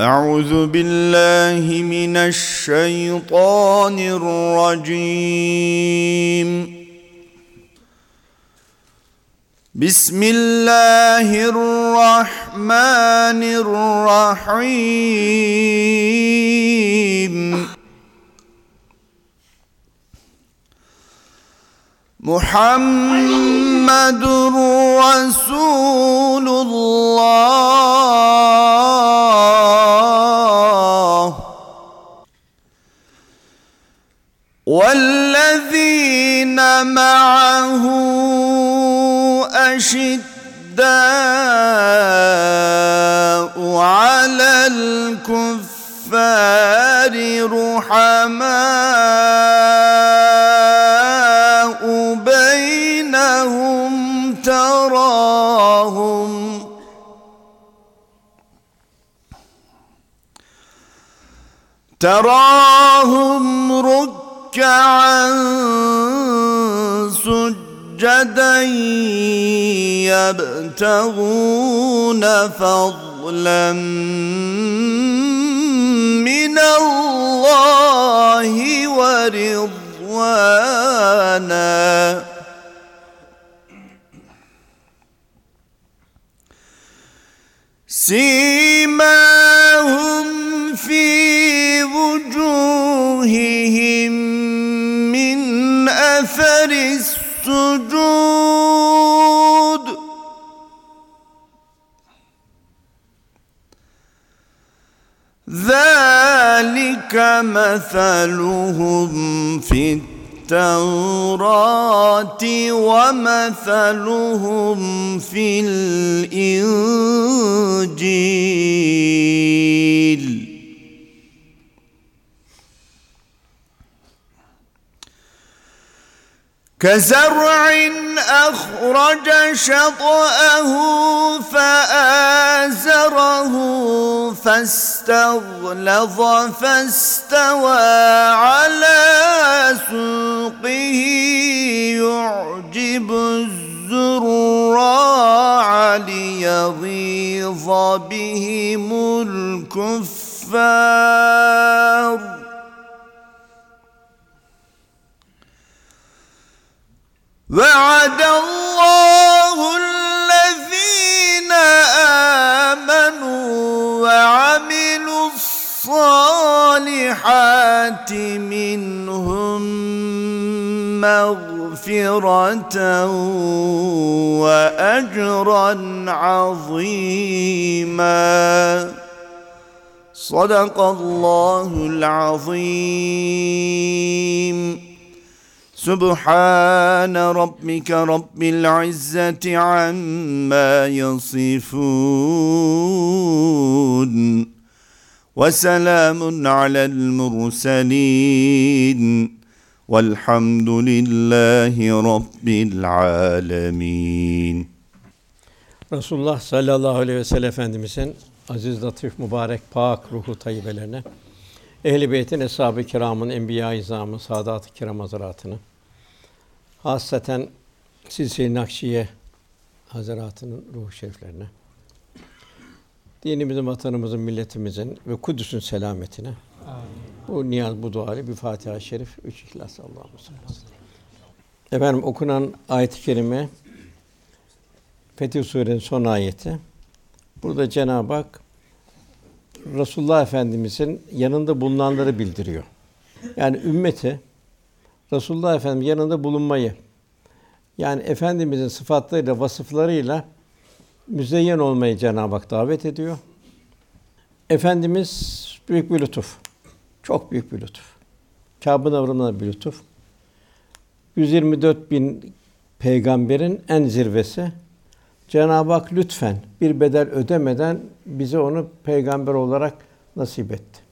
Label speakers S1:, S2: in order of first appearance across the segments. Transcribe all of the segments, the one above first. S1: أعوذ بالله من الشيطان الرجيم بسم الله الرحمن الرحيم محمد رسول الله والذين معه أشداء على الكفار رحماء بينهم تراهم تراهم ركعا سجدا يبتغون فضلا من الله ورضوانا سيماهم في وجوههم أثر السجود ذلك مثلهم في التوراة ومثلهم في الإنجيل كزرع أخرج شطأه فآزره فاستغلظ فاستوى على سوقه يعجب الزراع ليغيظ بهم الكفار وعد الله الذين امنوا وعملوا الصالحات منهم مغفره واجرا عظيما صدق الله العظيم سبحان ربك رب العزة عما يصفون وسلام على المرسلين والحمد لله رب العالمين
S2: Resulullah sallallahu aleyhi ve sellem Efendimizin aziz, latif, mübarek, pak ruhu tayyibelerine, ehl-i beytin, eshab-ı kiramın, enbiya-i izamın, saadat-ı kiram hazaratını, Hasaten silsile Nakşiye Hazaratı'nın ruh şeriflerine, dinimizin, vatanımızın, milletimizin ve Kudüs'ün selametine. Amin. Bu niyaz, bu duayla bir Fatiha-i Şerif, üç İhlas Allah'ım Efendim okunan ayet-i kerime Fetih Surenin son ayeti. Burada Cenab-ı Hak Resulullah Efendimizin yanında bulunanları bildiriyor. Yani ümmeti Resulullah Efendimiz yanında bulunmayı yani efendimizin sıfatlarıyla, vasıflarıyla müzeyyen olmayı Cenab-ı Hak davet ediyor. Efendimiz büyük bir lütuf. Çok büyük bir lütuf. Kâb-ı Navrım'da bir lütuf. 124 bin peygamberin en zirvesi. Cenab-ı Hak lütfen bir bedel ödemeden bize onu peygamber olarak nasip etti.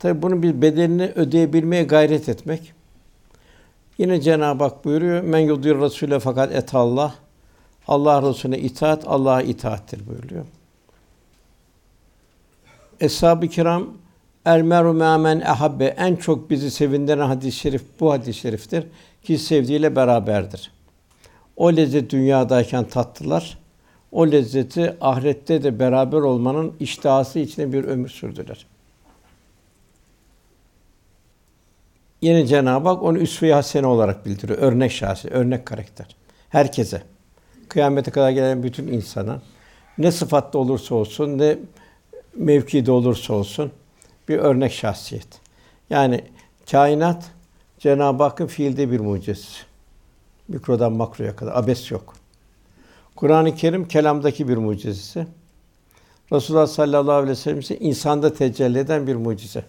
S2: Tabi bunun bir bedelini ödeyebilmeye gayret etmek. Yine Cenab-ı Hak buyuruyor. Men yudur Resul'e fakat et Allah. Allah Resulüne itaat Allah'a itaattir buyuruyor. Eshab-ı Kiram Elmeru me'amen ehabbe en çok bizi sevindiren hadis-i şerif bu hadis-i şeriftir ki sevdiğiyle beraberdir. O lezzet dünyadayken tattılar. O lezzeti ahirette de beraber olmanın iştihası içinde bir ömür sürdüler. Yine Cenab-ı Hak onu üsve-i hasene olarak bildiriyor. Örnek şahsi, örnek karakter. Herkese. Kıyamete kadar gelen bütün insana. Ne sıfatlı olursa olsun, ne mevkide olursa olsun bir örnek şahsiyet. Yani kainat Cenab-ı Hakk'ın fiilde bir mucizesi. Mikrodan makroya kadar abes yok. Kur'an-ı Kerim kelamdaki bir mucizesi. Resulullah sallallahu aleyhi ve sellem ise insanda tecelli eden bir mucize.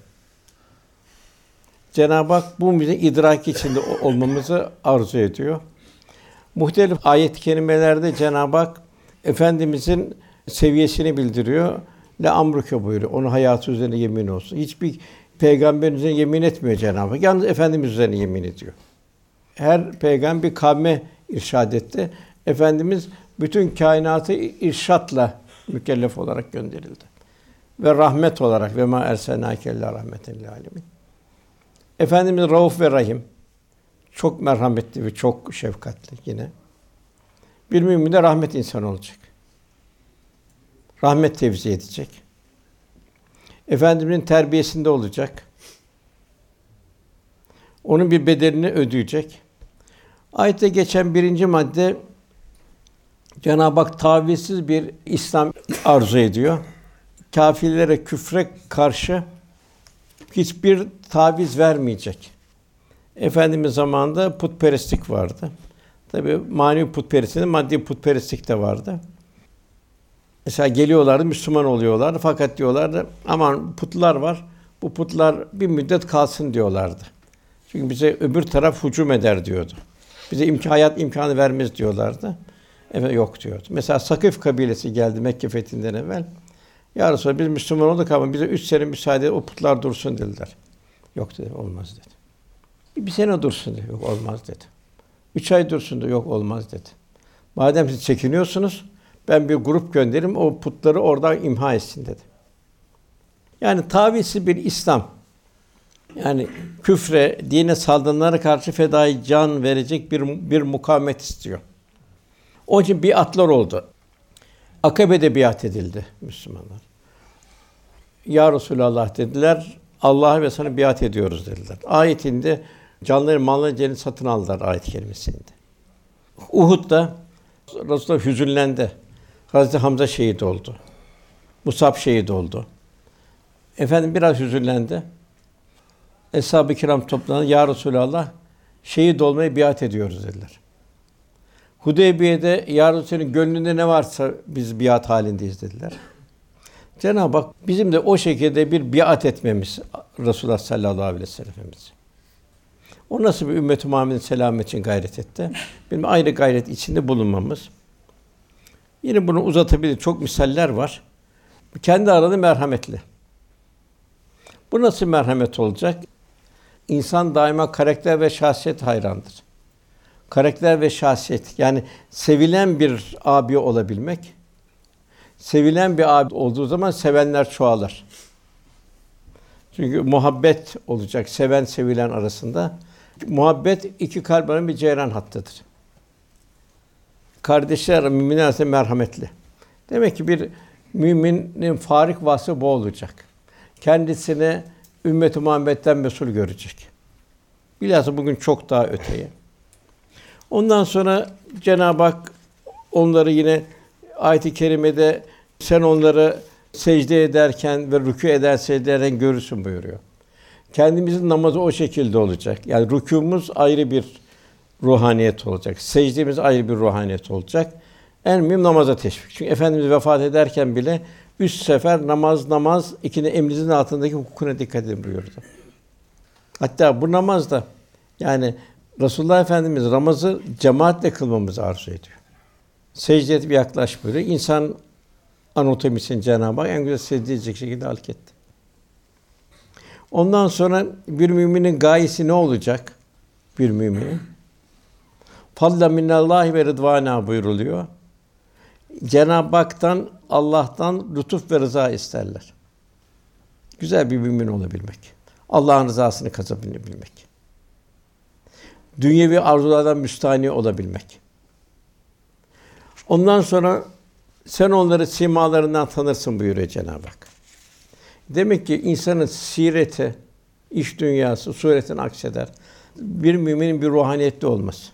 S2: Cenab-ı Hak bu mümin idrak içinde olmamızı arzu ediyor. Muhtelif ayet kelimelerde kerimelerde Cenab-ı Hak efendimizin seviyesini bildiriyor. Le amruke buyuruyor. Onun hayatı üzerine yemin olsun. Hiçbir peygamber üzerine yemin etmiyor Cenab-ı Hak. Yalnız efendimiz üzerine yemin ediyor. Her peygamber bir kavme irşad etti. Efendimiz bütün kainatı irşatla mükellef olarak gönderildi. Ve rahmet olarak ve ma ersenake rahmeten lil Efendimiz Rauf ve Rahim. Çok merhametli ve çok şefkatli yine. Bir mümin de rahmet insanı olacak. Rahmet tevzi edecek. Efendimizin terbiyesinde olacak. Onun bir bedelini ödeyecek. Ayette geçen birinci madde Cenab-ı Hak tavizsiz bir İslam arzu ediyor. Kafirlere küfre karşı hiçbir taviz vermeyecek. Efendimiz zamanında putperestlik vardı. Tabi manevi putperestlik, maddi putperestlik de vardı. Mesela geliyorlardı, Müslüman oluyorlardı. Fakat diyorlardı, aman putlar var, bu putlar bir müddet kalsın diyorlardı. Çünkü bize öbür taraf hücum eder diyordu. Bize imkan, hayat imkanı vermez diyorlardı. Evet yok diyordu. Mesela Sakif kabilesi geldi Mekke fethinden evvel. Ya Resulallah biz Müslüman olduk ama bize üç sene müsaade o putlar dursun dediler. Yok dedi, olmaz dedi. Bir, bir sene dursun dedi, yok olmaz dedi. Üç ay dursun dedi, yok olmaz dedi. Madem siz çekiniyorsunuz, ben bir grup gönderim, o putları oradan imha etsin dedi. Yani tavizsiz bir İslam. Yani küfre, dine saldırılara karşı fedai can verecek bir bir mukamet istiyor. Onun için biatlar oldu. Akabe'de biat edildi Müslümanlar. Ya Resulallah dediler, Allah'a ve sana biat ediyoruz dediler. Ayetinde canları, malları, cennet satın aldılar ayet kelimesinde. Uhud'da Resulullah hüzünlendi. Hazreti Hamza şehit oldu. Musab şehit oldu. Efendim biraz hüzünlendi. Eshab-ı kiram toplandı. Ya Resulallah şehit olmayı biat ediyoruz dediler. Hudeybiye'de yarın senin gönlünde ne varsa biz biat halindeyiz dediler. Cenab-ı Hak bizim de o şekilde bir biat etmemiz Resulullah sallallahu aleyhi ve sellem'imiz. O nasıl bir ümmet-i Muhammed'in selamet için gayret etti? Benim ayrı gayret içinde bulunmamız. Yine bunu uzatabilir çok misaller var. Kendi aralı merhametli. Bu nasıl merhamet olacak? İnsan daima karakter ve şahsiyet hayrandır. Karakter ve şahsiyet. Yani sevilen bir abi olabilmek. Sevilen bir abi olduğu zaman sevenler çoğalır. Çünkü muhabbet olacak seven sevilen arasında. Muhabbet iki kalbinin bir ceyran hattıdır. Kardeşler müminlerse merhametli. Demek ki bir müminin farik vası bu olacak. Kendisini ümmet-i Muhammed'den mesul görecek. Bilhassa bugün çok daha öteye. Ondan sonra Cenab-ı Hak onları yine ayet-i kerimede sen onları secde ederken ve rükû eder secdelerin görürsün buyuruyor. Kendimizin namazı o şekilde olacak. Yani rükûmuz ayrı bir ruhaniyet olacak. Secdemiz ayrı bir ruhaniyet olacak. En mühim namaza teşvik. Çünkü Efendimiz vefat ederken bile üç sefer namaz namaz ikine emrinizin altındaki hukukuna dikkat edin buyurdu. Hatta bu namazda yani Resulullah Efendimiz namazı cemaatle kılmamızı arzu ediyor. Secde edip yaklaş böyle. İnsan anatomisini Cenab-ı Hak en güzel secde şekilde halk Ondan sonra bir müminin gayesi ne olacak? Bir müminin. Fadla minallahi ve rıdvana buyuruluyor. Cenab-ı Hak'tan, Allah'tan lütuf ve rıza isterler. Güzel bir mümin olabilmek. Allah'ın rızasını kazanabilmek dünyevi arzulardan müstahni olabilmek. Ondan sonra sen onları simalarından tanırsın buyuruyor Cenab-ı Hak. Demek ki insanın sireti, iş dünyası, suretin akseder. Bir müminin bir ruhaniyetli olması.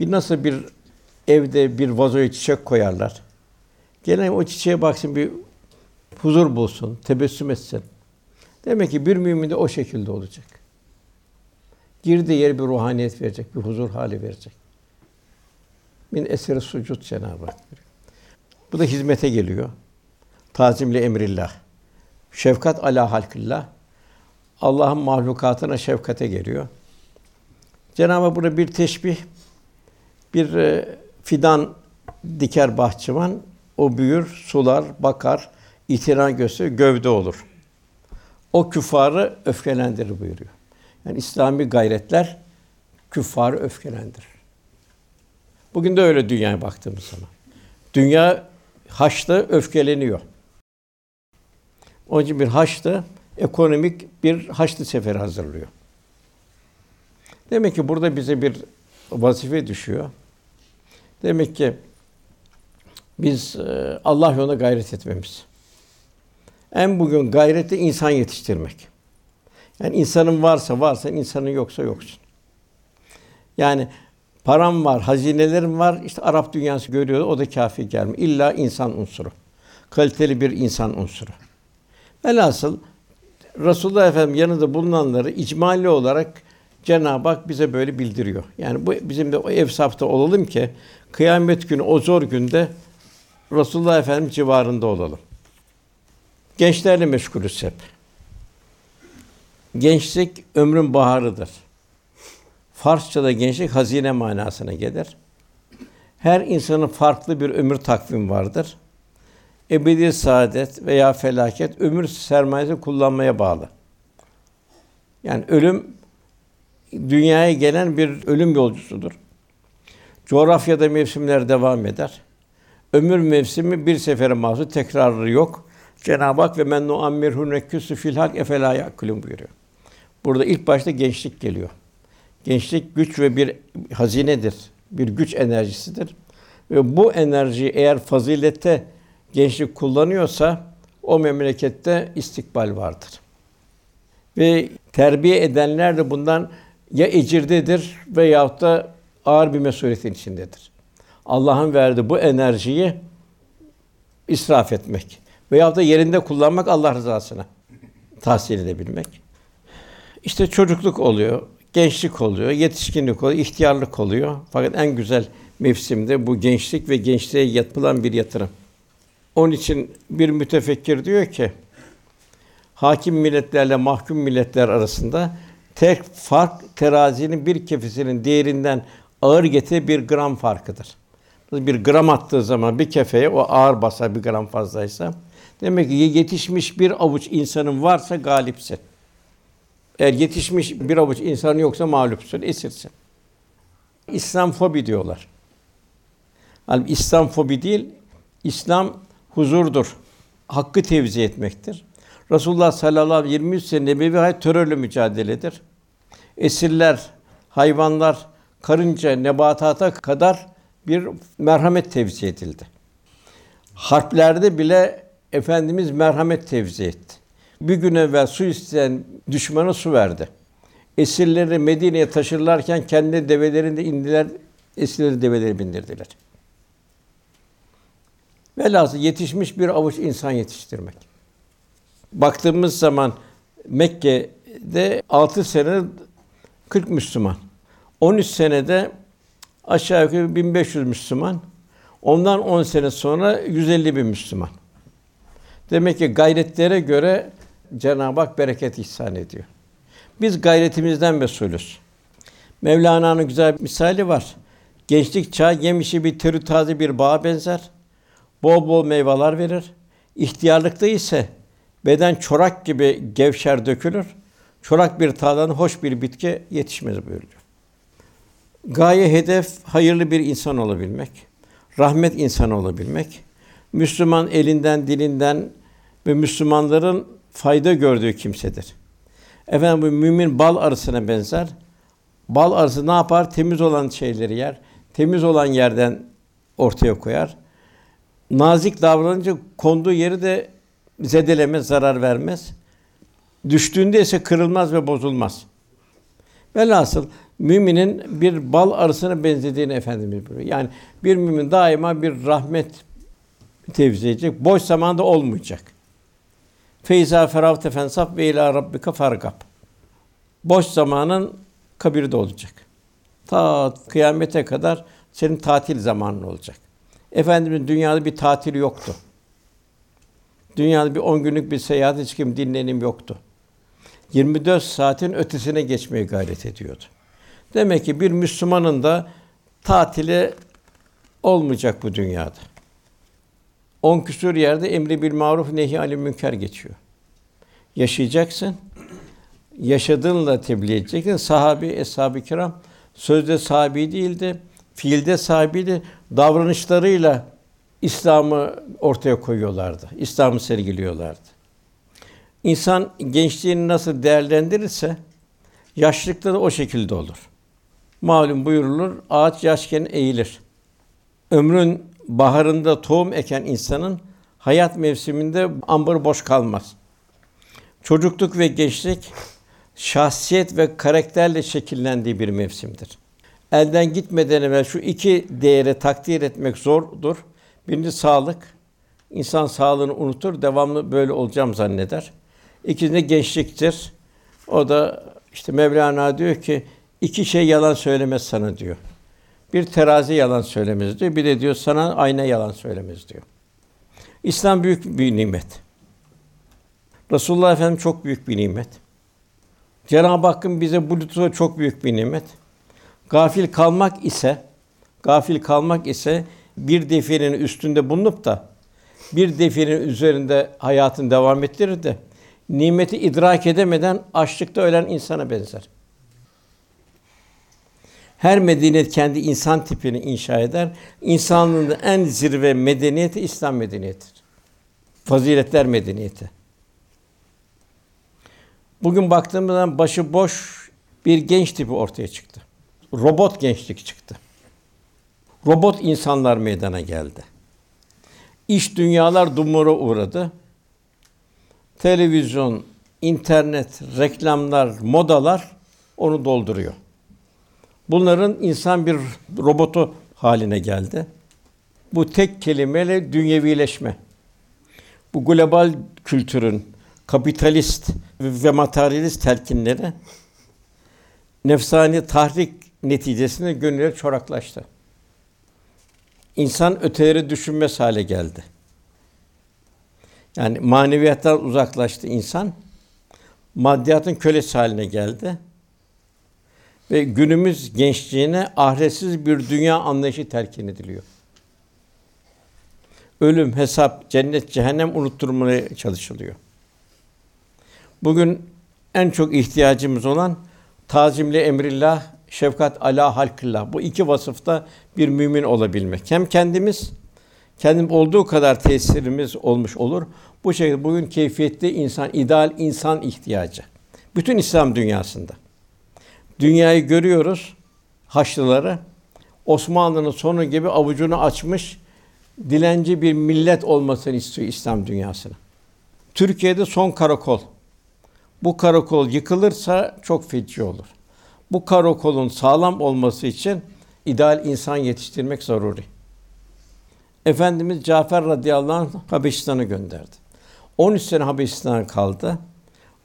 S2: Bir nasıl bir evde bir vazoya çiçek koyarlar. Gelen o çiçeğe baksın bir huzur bulsun, tebessüm etsin. Demek ki bir mümin de o şekilde olacak. Girdiği yeri bir ruhaniyet verecek, bir huzur hali verecek. Min eseri sucud Cenab-ı Hak. Bu da hizmete geliyor. Tazimli emrillah. Şefkat ala halkillah. Allah'ın mahlukatına şefkate geliyor. Cenab-ı Hak burada bir teşbih, bir e, fidan diker bahçıvan, o büyür, sular, bakar, itina gösterir, gövde olur. O küfarı öfkelendirir buyuruyor. Yani İslami gayretler küffarı öfkelendir. Bugün de öyle dünyaya baktığımız zaman. Dünya haçta öfkeleniyor. Onun için bir haçta ekonomik bir haçlı seferi hazırlıyor. Demek ki burada bize bir vazife düşüyor. Demek ki biz e, Allah yolunda gayret etmemiz. En bugün gayreti insan yetiştirmek. Yani insanın varsa varsa, insanın yoksa yoksun. Yani param var, hazinelerim var. İşte Arap dünyası görüyor, o da kafi gelmiyor. İlla insan unsuru. Kaliteli bir insan unsuru. Velhasıl Resulullah Efendim yanında bulunanları icmali olarak Cenab-ı Hak bize böyle bildiriyor. Yani bu bizim de o efsafta olalım ki kıyamet günü o zor günde Resulullah Efendim civarında olalım. Gençlerle meşgulüz hep. Gençlik ömrün baharıdır. Farsça'da gençlik hazine manasına gelir. Her insanın farklı bir ömür takvim vardır. Ebedi saadet veya felaket ömür sermayesi kullanmaya bağlı. Yani ölüm dünyaya gelen bir ölüm yolcusudur. Coğrafyada mevsimler devam eder. Ömür mevsimi bir sefere mahsus tekrarı yok. Cenab-ı Hak ve men nu ammirhu neküsü fil hak efela yakulun buyuruyor. Burada ilk başta gençlik geliyor. Gençlik güç ve bir hazinedir. Bir güç enerjisidir. Ve bu enerji eğer fazilete gençlik kullanıyorsa o memlekette istikbal vardır. Ve terbiye edenler de bundan ya ecirdedir veyahut da ağır bir mesuliyetin içindedir. Allah'ın verdiği bu enerjiyi israf etmek veyahut da yerinde kullanmak Allah rızasına tahsil edebilmek. İşte çocukluk oluyor, gençlik oluyor, yetişkinlik oluyor, ihtiyarlık oluyor. Fakat en güzel mevsimde bu gençlik ve gençliğe yapılan bir yatırım. Onun için bir mütefekkir diyor ki, hakim milletlerle mahkum milletler arasında tek fark terazinin bir kefesinin değerinden ağır gete bir gram farkıdır. Bir gram attığı zaman bir kefeye o ağır basar bir gram fazlaysa. Demek ki yetişmiş bir avuç insanın varsa galipsin. Eğer yetişmiş bir avuç insan yoksa mağlupsun, esirsin. İslam fobi diyorlar. Halbuki İslam fobi değil, İslam huzurdur. Hakkı tevzi etmektir. Resulullah sallallahu aleyhi ve sellem 23 sene nebevi hayat terörle mücadeledir. Esirler, hayvanlar, karınca, nebatata kadar bir merhamet tevzi edildi. Harplerde bile Efendimiz merhamet tevzi etti. Bir gün evvel su isteyen düşmana su verdi. Esirleri Medine'ye taşırlarken kendi develerinde indiler, esirleri develeri bindirdiler. Velhasıl yetişmiş bir avuç insan yetiştirmek. Baktığımız zaman Mekke'de 6 sene 40 Müslüman. 13 senede aşağı yukarı 1500 Müslüman. Ondan 10 sene sonra 150 bin Müslüman. Demek ki gayretlere göre Cenab-ı Hak bereket ihsan ediyor. Biz gayretimizden mesulüz. Mevlana'nın güzel bir misali var. Gençlik çağı yemişi bir türü taze bir bağa benzer. Bol bol meyveler verir. İhtiyarlıkta ise beden çorak gibi gevşer dökülür. Çorak bir tağdan hoş bir bitki yetişmez buyuruyor. Gaye hedef hayırlı bir insan olabilmek, rahmet insanı olabilmek. Müslüman elinden, dilinden ve Müslümanların fayda gördüğü kimsedir. Efendim bu mümin bal arısına benzer. Bal arısı ne yapar? Temiz olan şeyleri yer. Temiz olan yerden ortaya koyar. Nazik davranınca konduğu yeri de zedelemez, zarar vermez. Düştüğünde ise kırılmaz ve bozulmaz. Velhasıl müminin bir bal arısına benzediğini efendimiz buyuruyor. Yani bir mümin daima bir rahmet tevzi edecek. Boş zamanda olmayacak. Feyza feravte fensaf ve ila rabbika fargab. Boş zamanın kabirde olacak. Ta kıyamete kadar senin tatil zamanın olacak. Efendimiz dünyada bir tatil yoktu. Dünyada bir on günlük bir seyahat hiç dinlenim yoktu. 24 saatin ötesine geçmeye gayret ediyordu. Demek ki bir Müslümanın da tatili olmayacak bu dünyada. On küsur yerde emri bil maruf nehi ali münker geçiyor. Yaşayacaksın. Yaşadığınla tebliğ edeceksin. Sahabi, eshab-ı kiram sözde sahibi değildi. Fiilde sahibiydi. Davranışlarıyla İslam'ı ortaya koyuyorlardı. İslam'ı sergiliyorlardı. İnsan gençliğini nasıl değerlendirirse yaşlılıkta da o şekilde olur. Malum buyurulur, ağaç yaşken eğilir. Ömrün baharında tohum eken insanın hayat mevsiminde ambar boş kalmaz. Çocukluk ve gençlik şahsiyet ve karakterle şekillendiği bir mevsimdir. Elden gitmeden evvel şu iki değere takdir etmek zordur. Birinci sağlık. İnsan sağlığını unutur, devamlı böyle olacağım zanneder. İkincisi gençliktir. O da işte Mevlana diyor ki iki şey yalan söylemez sana diyor. Bir terazi yalan söylemez diyor. Bir de diyor sana ayna yalan söylemez diyor. İslam büyük bir nimet. Resulullah Efendim çok büyük bir nimet. Cenab-ı Hakk'ın bize bu lütfu çok büyük bir nimet. Gafil kalmak ise gafil kalmak ise bir definenin üstünde bulunup da bir definenin üzerinde hayatın devam ettirir de nimeti idrak edemeden açlıkta ölen insana benzer. Her medeniyet kendi insan tipini inşa eder. İnsanlığın en zirve medeniyeti İslam medeniyetidir. Faziletler medeniyeti. Bugün baktığımızda başı boş bir genç tipi ortaya çıktı. Robot gençlik çıktı. Robot insanlar meydana geldi. İş dünyalar dumura uğradı. Televizyon, internet, reklamlar, modalar onu dolduruyor. Bunların insan bir robotu haline geldi. Bu tek kelimeyle dünyevileşme. Bu global kültürün kapitalist ve materyalist telkinleri nefsani tahrik neticesinde gönüller çoraklaştı. İnsan öteleri düşünmez hale geldi. Yani maneviyattan uzaklaştı insan. Maddiyatın kölesi haline geldi ve günümüz gençliğine ahiretsiz bir dünya anlayışı terkin ediliyor. Ölüm, hesap, cennet, cehennem unutturmaya çalışılıyor. Bugün en çok ihtiyacımız olan tazimli emrillah, şefkat ala halkillah. Bu iki vasıfta bir mümin olabilmek. Hem kendimiz kendim olduğu kadar tesirimiz olmuş olur. Bu şekilde bugün keyfiyetli insan, ideal insan ihtiyacı. Bütün İslam dünyasında. Dünyayı görüyoruz, Haçlıları. Osmanlı'nın sonu gibi avucunu açmış, dilenci bir millet olmasını istiyor İslam dünyasına. Türkiye'de son karakol. Bu karakol yıkılırsa çok feci olur. Bu karakolun sağlam olması için ideal insan yetiştirmek zaruri. Efendimiz Cafer radıyallahu anh Habeşistan'a gönderdi. 13 sene Habeşistan'a kaldı.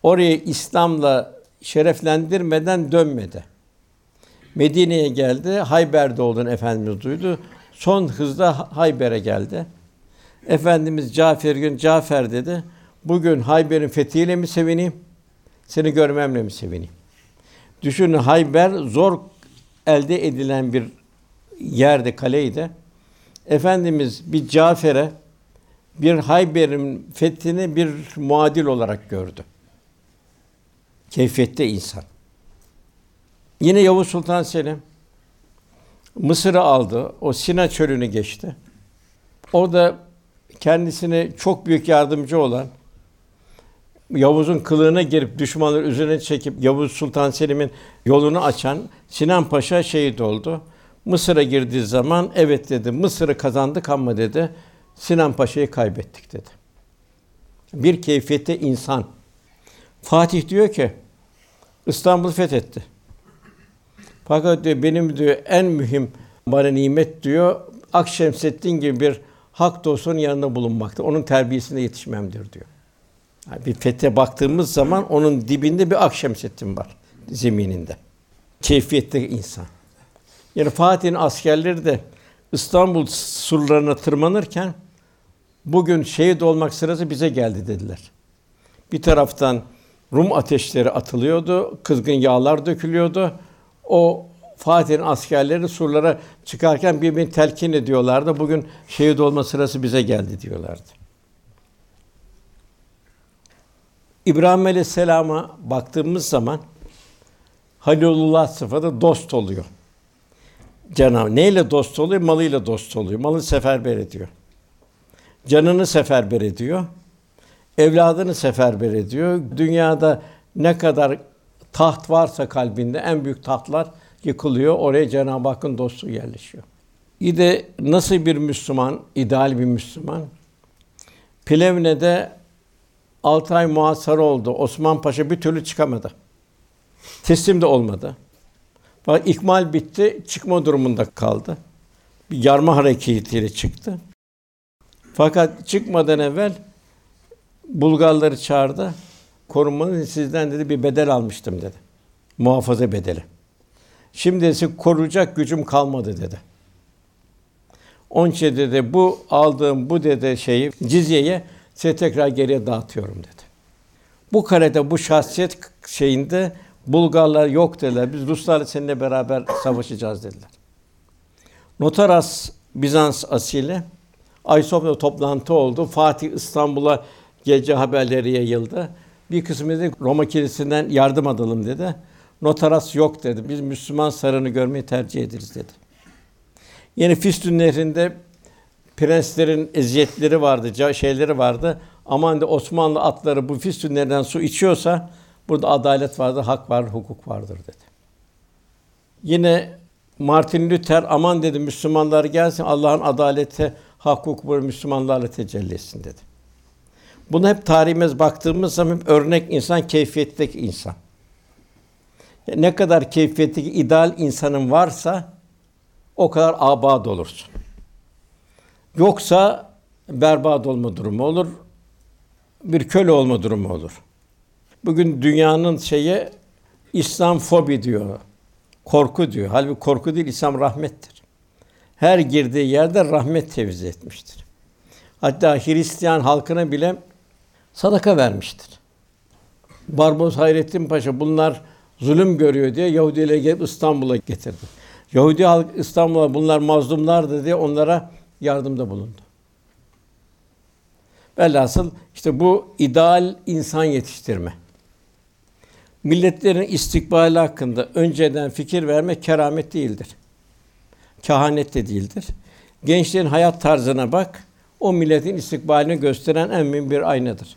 S2: Oraya İslam'la şereflendirmeden dönmedi. Medine'ye geldi. Hayber'de olduğunu efendimiz duydu. Son hızla Hayber'e geldi. Efendimiz Cafer gün Cafer dedi. Bugün Hayber'in fethiyle mi sevineyim? Seni görmemle mi sevineyim? Düşünün Hayber zor elde edilen bir yerdi, kaleydi. Efendimiz bir Cafer'e bir Hayber'in fethini bir muadil olarak gördü keyfiyette insan. Yine Yavuz Sultan Selim Mısır'ı aldı. O Sina çölünü geçti. Orada kendisine çok büyük yardımcı olan Yavuz'un kılığına girip düşmanları üzerine çekip Yavuz Sultan Selim'in yolunu açan Sinan Paşa şehit oldu. Mısır'a girdiği zaman evet dedi. Mısır'ı kazandık ama dedi. Sinan Paşa'yı kaybettik dedi. Bir keyfiyette insan. Fatih diyor ki İstanbul fethetti. Fakat diyor benim diyor en mühim bana nimet diyor Akşemseddin gibi bir hak dostunun yanında bulunmakta. Onun terbiyesinde yetişmemdir diyor. Yani bir fete baktığımız zaman onun dibinde bir Akşemseddin var zemininde. Keyfiyette insan. Yani Fatih'in askerleri de İstanbul surlarına tırmanırken bugün şehit olmak sırası bize geldi dediler. Bir taraftan Rum ateşleri atılıyordu, kızgın yağlar dökülüyordu. O Fatih'in askerleri surlara çıkarken birbirini telkin ediyorlardı. Bugün şehit olma sırası bize geldi diyorlardı. İbrahim Aleyhisselam'a baktığımız zaman Halilullah sıfatı dost oluyor. cenab neyle dost oluyor? Malıyla dost oluyor. Malı seferber ediyor. Canını seferber ediyor evladını seferber ediyor. Dünyada ne kadar taht varsa kalbinde en büyük tahtlar yıkılıyor. Oraya Cenab-ı Hakk'ın dostu yerleşiyor. İde nasıl bir Müslüman, ideal bir Müslüman? Plevne'de 6 ay muhasar oldu. Osman Paşa bir türlü çıkamadı. Teslim de olmadı. Bak ikmal bitti, çıkma durumunda kaldı. Bir yarma hareketiyle çıktı. Fakat çıkmadan evvel Bulgarları çağırdı. Korumanın sizden dedi bir bedel almıştım dedi. Muhafaza bedeli. Şimdi ise koruyacak gücüm kalmadı dedi. Onun dedi bu aldığım bu dedi şeyi cizyeye size tekrar geriye dağıtıyorum dedi. Bu karede bu şahsiyet şeyinde Bulgarlar yok dediler. Biz Ruslarla seninle beraber savaşacağız dediler. Notaras Bizans asili Ayasofya'da toplantı oldu. Fatih İstanbul'a gece haberleri yayıldı. Bir kısmı dedi Roma Kilisesi'nden yardım alalım dedi. Notaras yok dedi. Biz Müslüman sarını görmeyi tercih ederiz dedi. Yeni Fistün Nehri'nde prenslerin eziyetleri vardı, şeyleri vardı. Aman de Osmanlı atları bu Fistün su içiyorsa burada adalet vardır, hak var, hukuk vardır dedi. Yine Martin Luther aman dedi Müslümanlar gelsin Allah'ın adaleti, hak, hukuk Müslümanlarla tecelli etsin dedi. Bunu hep tarihimiz baktığımız zaman örnek insan, keyfiyetteki insan. ne kadar keyfiyetteki ideal insanın varsa o kadar abad olursun. Yoksa berbat olma durumu olur. Bir köle olma durumu olur. Bugün dünyanın şeyi İslam fobi diyor. Korku diyor. Halbuki korku değil, İslam rahmettir. Her girdiği yerde rahmet tevzi etmiştir. Hatta Hristiyan halkına bile sadaka vermiştir. Barbaros Hayrettin Paşa bunlar zulüm görüyor diye Yahudileri gelip İstanbul'a getirdi. Yahudi halk İstanbul'a bunlar mazlumlar diye onlara yardımda bulundu. Velhasıl işte bu ideal insan yetiştirme. Milletlerin istikbali hakkında önceden fikir verme keramet değildir. Kehanet de değildir. Gençlerin hayat tarzına bak, o milletin istikbalini gösteren en mühim bir aynadır.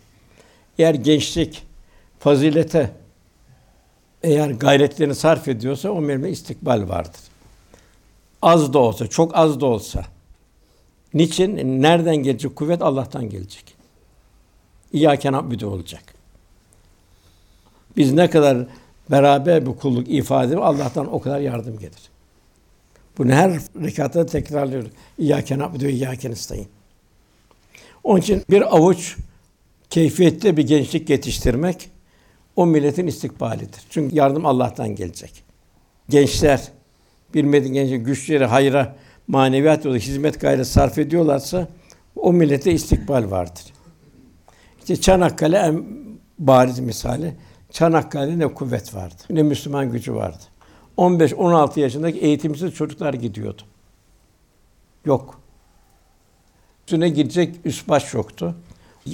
S2: Eğer gençlik fazilete eğer gayretlerini sarf ediyorsa o memle istikbal vardır. Az da olsa, çok az da olsa. Niçin? Nereden gelecek kuvvet? Allah'tan gelecek. İyâken abdü olacak. Biz ne kadar beraber bu kulluk ifade ediyor, Allah'tan o kadar yardım gelir. Bunu her rekatta tekrarlıyor. İyâken abdü ve iyâken isteyin. Onun için bir avuç keyfiyette bir gençlik yetiştirmek o milletin istikbalidir. Çünkü yardım Allah'tan gelecek. Gençler bilmediğin gençler güçleri hayra, maneviyat yolu hizmet gayreti sarf ediyorlarsa o millete istikbal vardır. İşte Çanakkale en bariz misali. Çanakkale'de ne kuvvet vardı, ne Müslüman gücü vardı. 15-16 yaşındaki eğitimsiz çocuklar gidiyordu. Yok. Üstüne gidecek üst baş yoktu.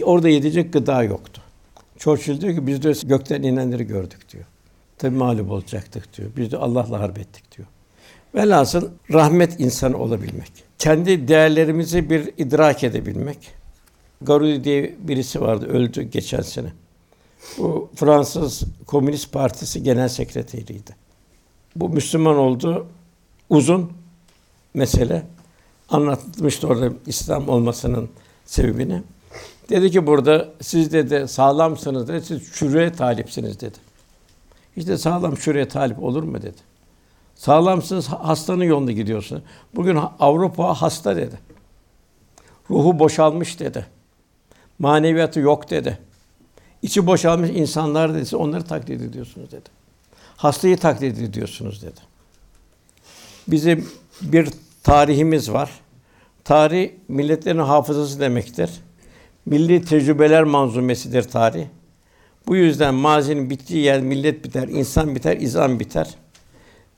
S2: Orada yetecek gıda yoktu. Churchill diyor ki biz de gökten inenleri gördük diyor. Tabii mağlup olacaktık diyor. Biz de Allah'la harp ettik diyor. Velhasıl rahmet insan olabilmek. Kendi değerlerimizi bir idrak edebilmek. Garudi diye birisi vardı öldü geçen sene. Bu Fransız Komünist Partisi Genel Sekreteriydi. Bu Müslüman oldu. Uzun mesele. Anlatmıştı orada İslam olmasının sebebini. Dedi ki burada siz dedi sağlamsınız dedi, siz şürüye talipsiniz dedi. İşte sağlam şürüye talip olur mu dedi. Sağlamsınız hastanın yolunda gidiyorsun. Bugün Avrupa hasta dedi. Ruhu boşalmış dedi. Maneviyatı yok dedi. İçi boşalmış insanlar dedi. Siz onları taklit ediyorsunuz dedi. Hastayı taklit ediyorsunuz dedi. Bizim bir tarihimiz var. Tarih milletlerin hafızası demektir milli tecrübeler manzumesidir tarih. Bu yüzden mazinin bittiği yer millet biter, insan biter, izan biter.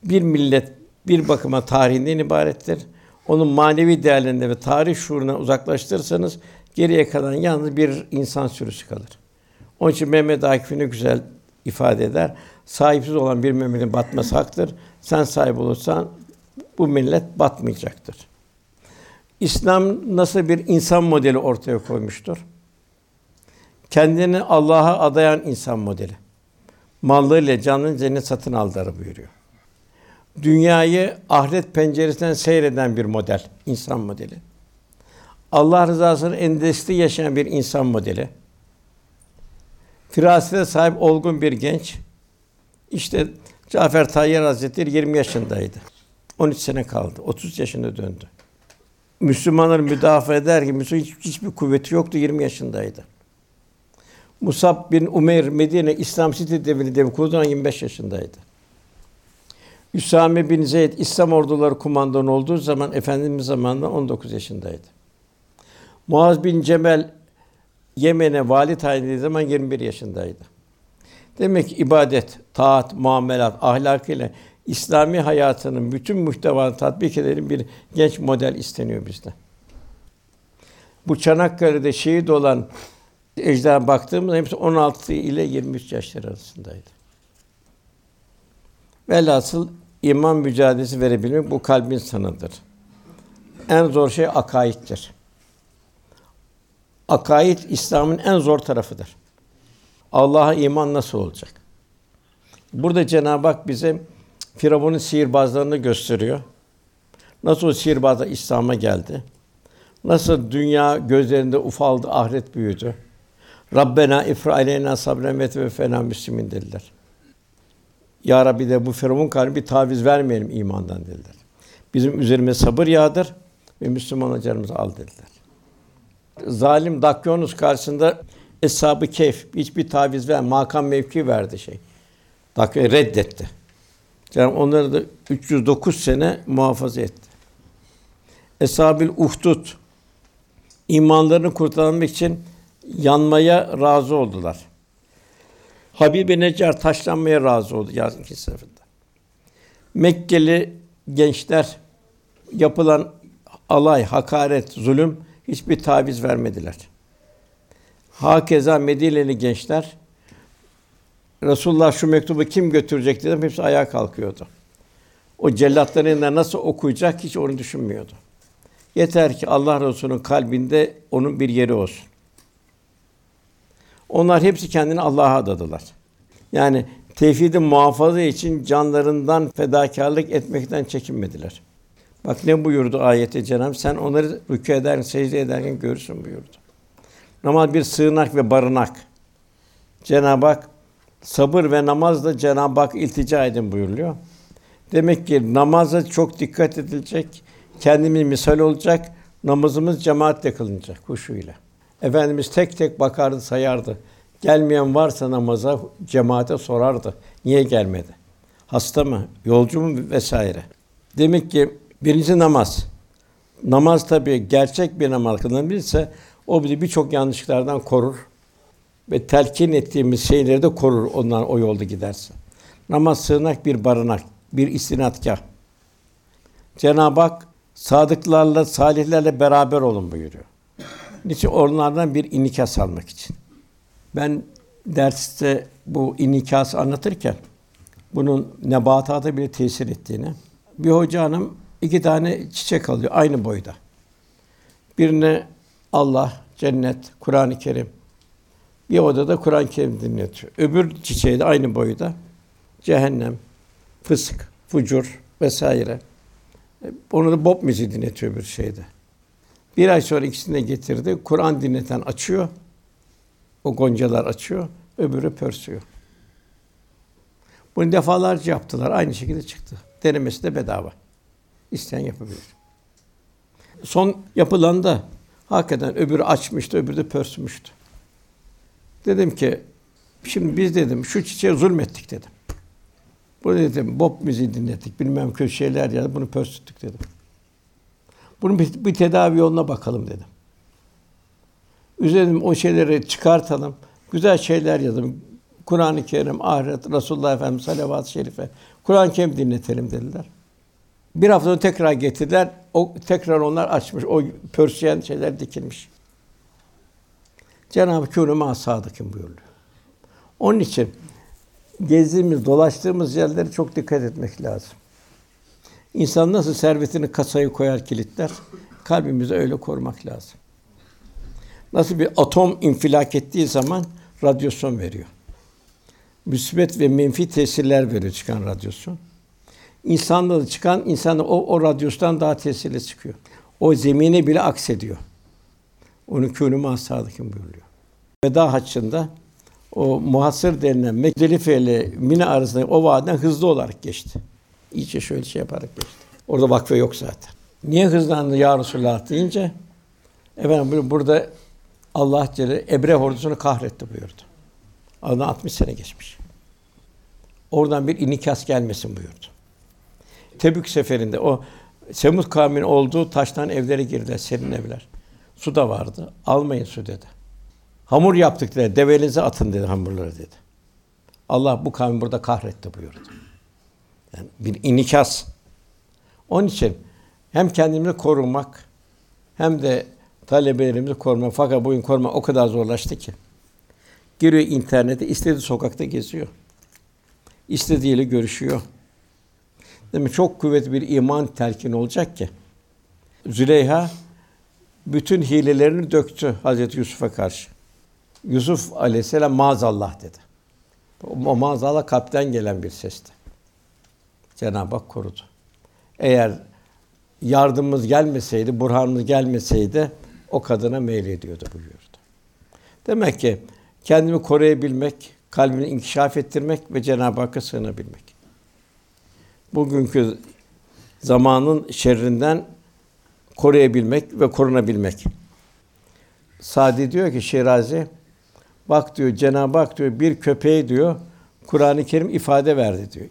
S2: Bir millet bir bakıma tarihinden ibarettir. Onun manevi değerlerini ve tarih şuuruna uzaklaştırırsanız geriye kalan yalnız bir insan sürüsü kalır. Onun için Mehmet Akif'ini güzel ifade eder. Sahipsiz olan bir memleketin batması haktır. Sen sahip olursan bu millet batmayacaktır. İslam nasıl bir insan modeli ortaya koymuştur? Kendini Allah'a adayan insan modeli. Mallarıyla canını cennet satın aldılar buyuruyor. Dünyayı ahiret penceresinden seyreden bir model, insan modeli. Allah rızasını endişli yaşayan bir insan modeli. Firasete sahip olgun bir genç. İşte Cafer Tayyar Hazretleri 20 yaşındaydı. 13 sene kaldı. 30 yaşında döndü. Müslümanları müdafaa eder ki Müslüman hiç, hiçbir kuvveti yoktu 20 yaşındaydı. Musab bin Umeyr Medine İslam City devrini devri kurduğunda 25 yaşındaydı. Üsame bin Zeyd İslam orduları kumandanı olduğu zaman efendimiz zamanında 19 yaşındaydı. Muaz bin Cemel Yemen'e vali tayin edildiği zaman 21 yaşındaydı. Demek ki ibadet, taat, muamelat, ile. İslami hayatının bütün muhtevasını tatbik edelim bir genç model isteniyor bizden. Bu Çanakkale'de şehit olan ecdada baktığımız hepsi 16 ile 23 yaşlar arasındaydı. Velhasıl iman mücadelesi verebilmek bu kalbin sanıdır. En zor şey akaittir. Akaid İslam'ın en zor tarafıdır. Allah'a iman nasıl olacak? Burada Cenab-ı Hak bize Firavun'un sihirbazlarını gösteriyor. Nasıl o sihirbazlar İslam'a geldi? Nasıl dünya gözlerinde ufaldı, ahiret büyüdü? Rabbena ifra aleyna sabren ve fena müslimin dediler. Ya Rabbi de bu Firavun kalbi bir taviz vermeyelim imandan dediler. Bizim üzerime sabır yağdır ve Müslüman Müslümanlarımızı al dediler. Zalim Dakyanus karşısında Eshab-ı Kehf hiçbir taviz ver, makam mevki verdi şey. Dakyanus reddetti. Yani onları da 309 sene muhafaza etti. Esabil Uhdud imanlarını kurtarmak için yanmaya razı oldular. Habib bin Necar taşlanmaya razı oldu yazın ki seferinde. Mekkeli gençler yapılan alay, hakaret, zulüm hiçbir taviz vermediler. Hakeza Medineli gençler Resulullah şu mektubu kim götürecek dedim. Hepsi ayağa kalkıyordu. O cellatların elinden nasıl okuyacak hiç onu düşünmüyordu. Yeter ki Allah Resulü'nün kalbinde onun bir yeri olsun. Onlar hepsi kendini Allah'a adadılar. Yani tevhidin muhafaza için canlarından fedakarlık etmekten çekinmediler. Bak ne buyurdu ayete cenab sen onları rükû ederken, secde ederken görürsün buyurdu. Namaz bir sığınak ve barınak. Cenab-ı Hak sabır ve namazla Cenab-ı Hak iltica edin buyuruluyor. Demek ki namaza çok dikkat edilecek, kendimi misal olacak, namazımız cemaatle kılınacak ile. Efendimiz tek tek bakardı, sayardı. Gelmeyen varsa namaza cemaate sorardı. Niye gelmedi? Hasta mı? Yolcu mu vesaire. Demek ki birinci namaz. Namaz tabii gerçek bir namaz kılınabilirse o bizi birçok yanlışlardan korur ve telkin ettiğimiz şeyleri de korur onlar o yolda giderse. Namaz sığınak bir barınak, bir istinatkâh. Cenab-ı Hak sadıklarla, salihlerle beraber olun buyuruyor. Niçin onlardan bir inikas almak için. Ben derste bu inikası anlatırken bunun nebatata bile tesir ettiğini. Bir hoca hanım iki tane çiçek alıyor aynı boyda. Birine Allah, cennet, Kur'an-ı Kerim, bir odada Kur'an-ı Kerim dinletiyor. Öbür çiçeği de aynı boyda cehennem, fısk, fucur vesaire. E, onu da Bob müziği dinletiyor bir şeyde. Bir ay sonra ikisini de getirdi. Kur'an dinleten açıyor. O goncalar açıyor. Öbürü pörsüyor. Bunu defalarca yaptılar. Aynı şekilde çıktı. Denemesi de bedava. İsteyen yapabilir. Son yapılan da hakikaten öbürü açmıştı, öbürü de pörsümüştü. Dedim ki şimdi biz dedim şu çiçeğe zulmettik dedim. Bu dedim bop müziği dinlettik bilmem kötü şeyler ya bunu pörsüttük dedim. Bunun bir, bir tedavi yoluna bakalım dedim. Üzerim o şeyleri çıkartalım. Güzel şeyler yazalım. Kur'an-ı Kerim, ahiret, Resulullah Efendimiz salavat-ı şerife. Kur'an-ı Kerim dinletelim dediler. Bir hafta sonra tekrar getirdiler. O tekrar onlar açmış. O pörsüyen şeyler dikilmiş. Cenab-ı Kûnüme sadıkım buyurdu. Onun için gezdiğimiz, dolaştığımız yerlere çok dikkat etmek lazım. İnsan nasıl servetini kasayı koyar kilitler, kalbimizi öyle korumak lazım. Nasıl bir atom infilak ettiği zaman radyasyon veriyor. Müsbet ve menfi tesirler veriyor çıkan radyasyon. İnsanda da çıkan, insanda o, o radyosundan daha tesirli çıkıyor. O zemine bile aksediyor. Onun könümü hastalıkın buyuruyor. Veda haccında o muhasır denilen Mezdelife ile Mina arasında o vadiden hızlı olarak geçti. İyice şöyle şey yaparak geçti. Orada vakfe yok zaten. Niye hızlandı ya Resulullah deyince efendim burada Allah Celle Ebre ordusunu kahretti buyurdu. Adına 60 sene geçmiş. Oradan bir inikas gelmesin buyurdu. Tebük seferinde o Semud kavminin olduğu taştan evlere girdi, serin evler. Su da vardı. Almayın su dedi. Hamur yaptık dedi. develinize atın dedi hamurları dedi. Allah bu kavmi burada kahretti buyurdu. Yani bir inikas. Onun için hem kendimizi korumak hem de talebelerimizi korumak. Fakat bugün korumak o kadar zorlaştı ki. Giriyor internete, istediği sokakta geziyor. İstediğiyle görüşüyor. Demek çok kuvvetli bir iman telkin olacak ki. Züleyha bütün hilelerini döktü Hazreti Yusuf'a karşı. Yusuf aleyhisselam maazallah dedi. O maazallah kalpten gelen bir sesti. Cenab-ı Hak korudu. Eğer yardımımız gelmeseydi, burhanımız gelmeseydi o kadına meylediyordu buyuyordu. Demek ki kendimi koruyabilmek, kalbini inkişaf ettirmek ve Cenab-ı Hakk'a sığınabilmek. Bugünkü zamanın şerrinden koruyabilmek ve korunabilmek. Sadi diyor ki Şirazi bak diyor Cenab-ı Hak diyor bir köpeği diyor Kur'an-ı Kerim ifade verdi diyor.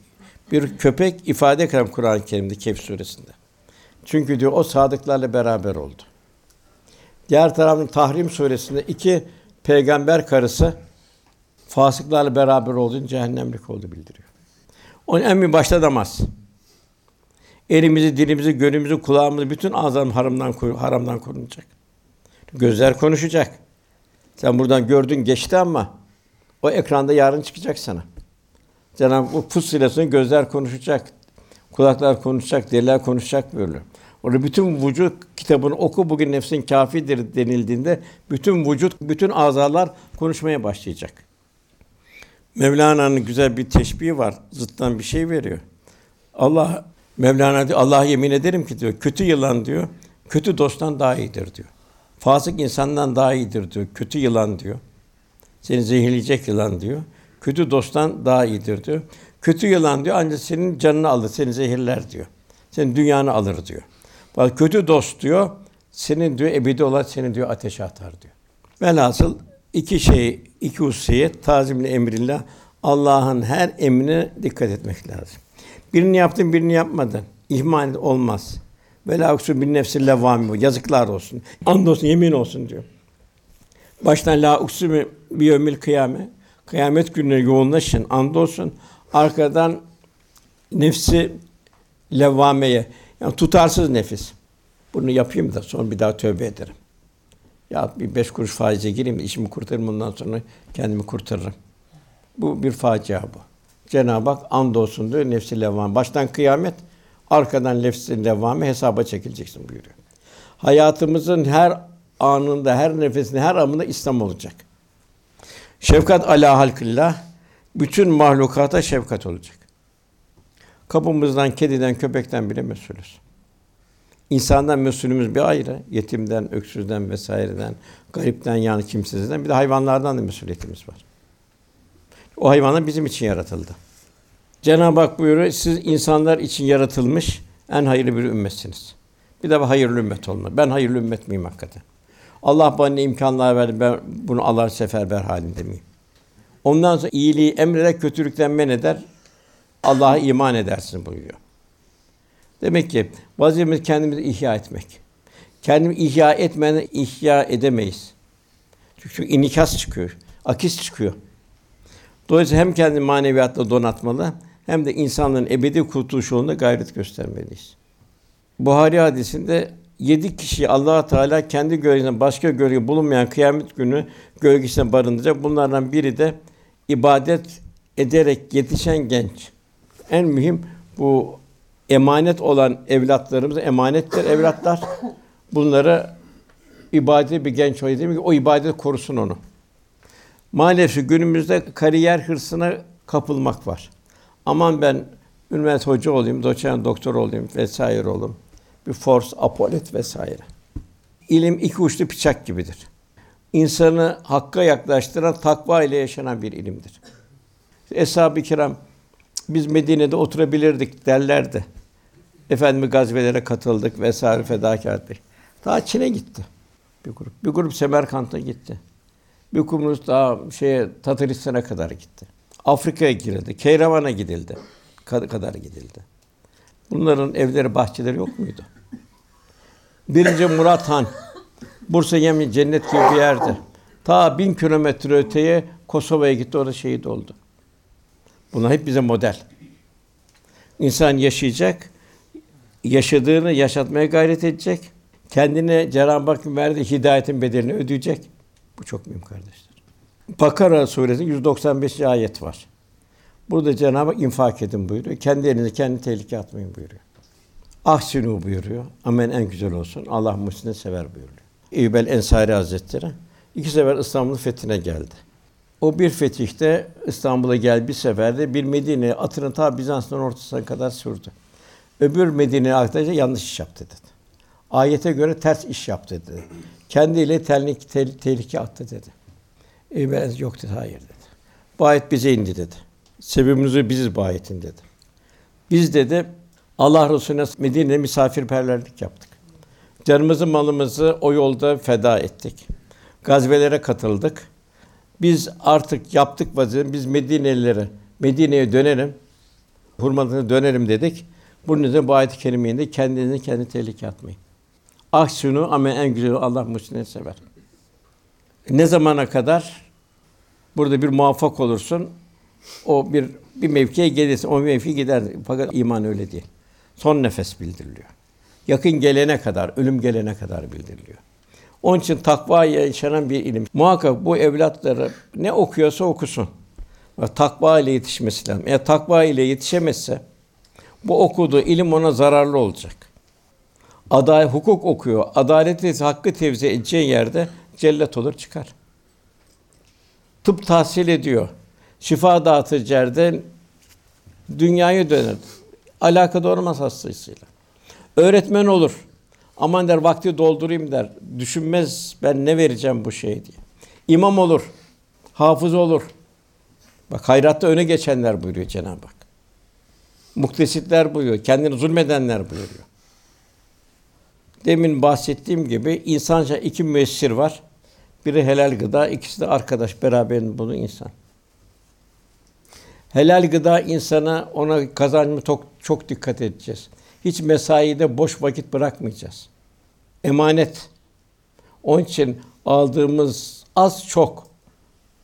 S2: Bir köpek ifade kalem Kur'an-ı Kerim'de Kehf suresinde. Çünkü diyor o sadıklarla beraber oldu. Diğer taraftan Tahrim suresinde iki peygamber karısı fasıklarla beraber olduğunu cehennemlik oldu bildiriyor. Onun en bir başta namaz. Elimizi, dilimizi, gönlümüzü, kulağımızı bütün azam haramdan haramdan korunacak. Gözler konuşacak. Sen buradan gördün geçti ama o ekranda yarın çıkacak sana. Canım bu Hak pusulasını gözler konuşacak. Kulaklar konuşacak, diller konuşacak böyle. Orada bütün vücut kitabını oku bugün nefsin kafidir denildiğinde bütün vücut, bütün azalar konuşmaya başlayacak. Mevlana'nın güzel bir teşbihi var. Zıttan bir şey veriyor. Allah Mevlana diyor Allah yemin ederim ki diyor kötü yılan diyor kötü dosttan daha iyidir diyor. Fasık insandan daha iyidir diyor. Kötü yılan diyor. Seni zehirleyecek yılan diyor. Kötü dosttan daha iyidir diyor. Kötü yılan diyor ancak senin canını alır, seni zehirler diyor. Senin dünyanı alır diyor. Bak kötü dost diyor senin diyor ebedi olan seni diyor ateşe atar diyor. Velhasıl iki şey, iki hususiyet tazimle emrillah Allah'ın her emrine dikkat etmek lazım. Birini yaptın, birini yapmadın. İhmal olmaz. Vela uksu bin nefsi levami. Yazıklar olsun. And olsun, yemin olsun diyor. Baştan la uksu bi yevmil kıyame. Kıyamet gününe yoğunlaşın, and olsun. Arkadan nefsi levvameye. Yani tutarsız nefis. Bunu yapayım da sonra bir daha tövbe ederim. Ya bir beş kuruş faize gireyim işimi kurtarırım Bundan sonra kendimi kurtarırım. Bu bir facia bu. Cenab-ı Hak andolsun diyor nefsi levvame. Baştan kıyamet, arkadan nefsin levvame hesaba çekileceksin buyuruyor. Hayatımızın her anında, her nefesinde, her anında İslam olacak. Şefkat ala halkillah bütün mahlukata şefkat olacak. Kapımızdan, kediden, köpekten bile mesulüz. İnsandan mesulümüz bir ayrı. Yetimden, öksüzden vesaireden, garipten yani kimsizden bir de hayvanlardan da mesuliyetimiz var. O hayvanlar bizim için yaratıldı. Cenab-ı Hak buyuruyor, siz insanlar için yaratılmış en hayırlı bir ümmetsiniz. Bir de hayırlı ümmet olma. Ben hayırlı ümmet miyim hakikaten? Allah bana ne imkanlar verdi, ben bunu alar seferber halinde miyim? Ondan sonra iyiliği emrederek kötülükten men eder, Allah'a iman edersin buyuruyor. Demek ki vazifemiz kendimizi ihya etmek. Kendimizi ihya etmeden ihya edemeyiz. Çünkü inikas çıkıyor, akis çıkıyor. Dolayısıyla hem kendi maneviyatla donatmalı hem de insanların ebedi kurtuluş yolunda gayret göstermeliyiz. Buhari hadisinde yedi kişi Allah Teala kendi gölgesinde başka gölge bulunmayan kıyamet günü gölgesine barındıracak. Bunlardan biri de ibadet ederek yetişen genç. En mühim bu emanet olan evlatlarımız emanettir evlatlar. Bunlara ibadet bir genç olayı değil mi? O ibadet korusun onu. Maalesef günümüzde kariyer hırsına kapılmak var. Aman ben üniversite hoca olayım, doçent doktor olayım vesaire olayım. Bir force, apolet vesaire. İlim iki uçlu bıçak gibidir. İnsanı hakka yaklaştıran takva ile yaşanan bir ilimdir. Eshab-ı kiram biz Medine'de oturabilirdik derlerdi. Efendimiz gazvelere katıldık vesaire fedakarlık. Daha Çin'e gitti bir grup. Bir grup Semerkant'a gitti. Bir kumruz daha şeye Tataristan'a kadar gitti. Afrika'ya girildi. Keyravan'a gidildi. Kadar gidildi. Bunların evleri, bahçeleri yok muydu? Birinci Murat Han, Bursa Yemin cennet gibi bir yerdi? Ta bin kilometre öteye Kosova'ya gitti, orada şehit oldu. Bunlar hep bize model. İnsan yaşayacak, yaşadığını yaşatmaya gayret edecek. Kendine Cenab-ı Hakk'ın verdiği hidayetin bedelini ödeyecek. Bu çok mühim kardeşler. Bakara suresi 195. ayet var. Burada Cenab-ı Hak infak edin buyuruyor. Kendi elinizi kendi tehlikeye atmayın buyuruyor. Ahsinu buyuruyor. Amen en güzel olsun. Allah muhsini sever buyuruyor. İbel Ensari Hazretleri iki sefer İstanbul'un fethine geldi. O bir fetihte İstanbul'a gel bir seferde bir Medine atını ta Bizans'ın ortasına kadar sürdü. Öbür Medine arkadaşı yanlış iş yaptı dedi. Ayete göre ters iş yaptı dedi. Kendiyle tenlik, tel, tehlike attı dedi. Ebu Bekir yok dedi, hayır dedi. Bu ayet bize indi dedi. Sebebimizi biziz bu ayetin dedi. Biz dedi Allah Resulüne Medine'de misafirperverlik yaptık. Canımızı, malımızı o yolda feda ettik. Gazvelere katıldık. Biz artık yaptık vazifemizi. Biz Medinelilere, Medine'ye dönelim. Hurmalarına dönelim dedik. Bunun üzerine bu ayet-i kerimeyi de kendinizi kendi tehlikeye atmayın. Ahsunu ama en güzel Allah muhsinleri sever. Ne zamana kadar burada bir muvaffak olursun, o bir bir mevkiye gelirsin, o mevki gider. Fakat iman öyle değil. Son nefes bildiriliyor. Yakın gelene kadar, ölüm gelene kadar bildiriliyor. Onun için takva yaşanan bir ilim. Muhakkak bu evlatları ne okuyorsa okusun. Ve takva ile yetişmesi lazım. Eğer takva ile yetişemezse bu okuduğu ilim ona zararlı olacak aday hukuk okuyor. Adaleti hakkı tevzi edeceği yerde cellat olur çıkar. Tıp tahsil ediyor. Şifa dağıtıcı yerde dünyayı döner. Alakada olmaz hastasıyla. Öğretmen olur. Aman der vakti doldurayım der. Düşünmez ben ne vereceğim bu şey diye. İmam olur. Hafız olur. Bak hayratta öne geçenler buyuruyor Cenab-ı Hak. Muktesitler buyuruyor. Kendini zulmedenler buyuruyor. Demin bahsettiğim gibi insanca iki müessir var. Biri helal gıda, ikisi de arkadaş, beraberinde bunu insan. Helal gıda insana ona kazancı çok, çok dikkat edeceğiz. Hiç mesaide boş vakit bırakmayacağız. Emanet. Onun için aldığımız az çok.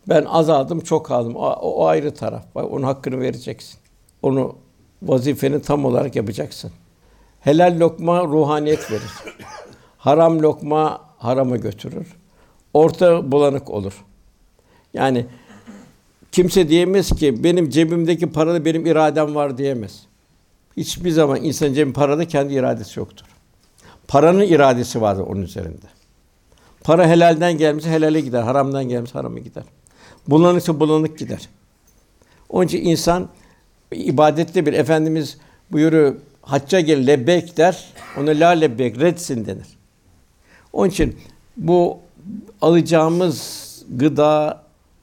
S2: Ben az aldım, çok aldım. O, o ayrı taraf. Bak onun hakkını vereceksin. Onu vazifeni tam olarak yapacaksın. Helal lokma ruhaniyet verir. Haram lokma harama götürür. Orta bulanık olur. Yani kimse diyemez ki benim cebimdeki parada benim iradem var diyemez. Hiçbir zaman insan cebin parada kendi iradesi yoktur. Paranın iradesi vardır onun üzerinde. Para helalden gelmişse helale gider, haramdan gelmişse harama gider. Bulanıksa bulanık gider. Onun için insan ibadette bir Efendimiz buyuruyor hacca gel lebek der, ona la lebek redsin denir. Onun için bu alacağımız gıda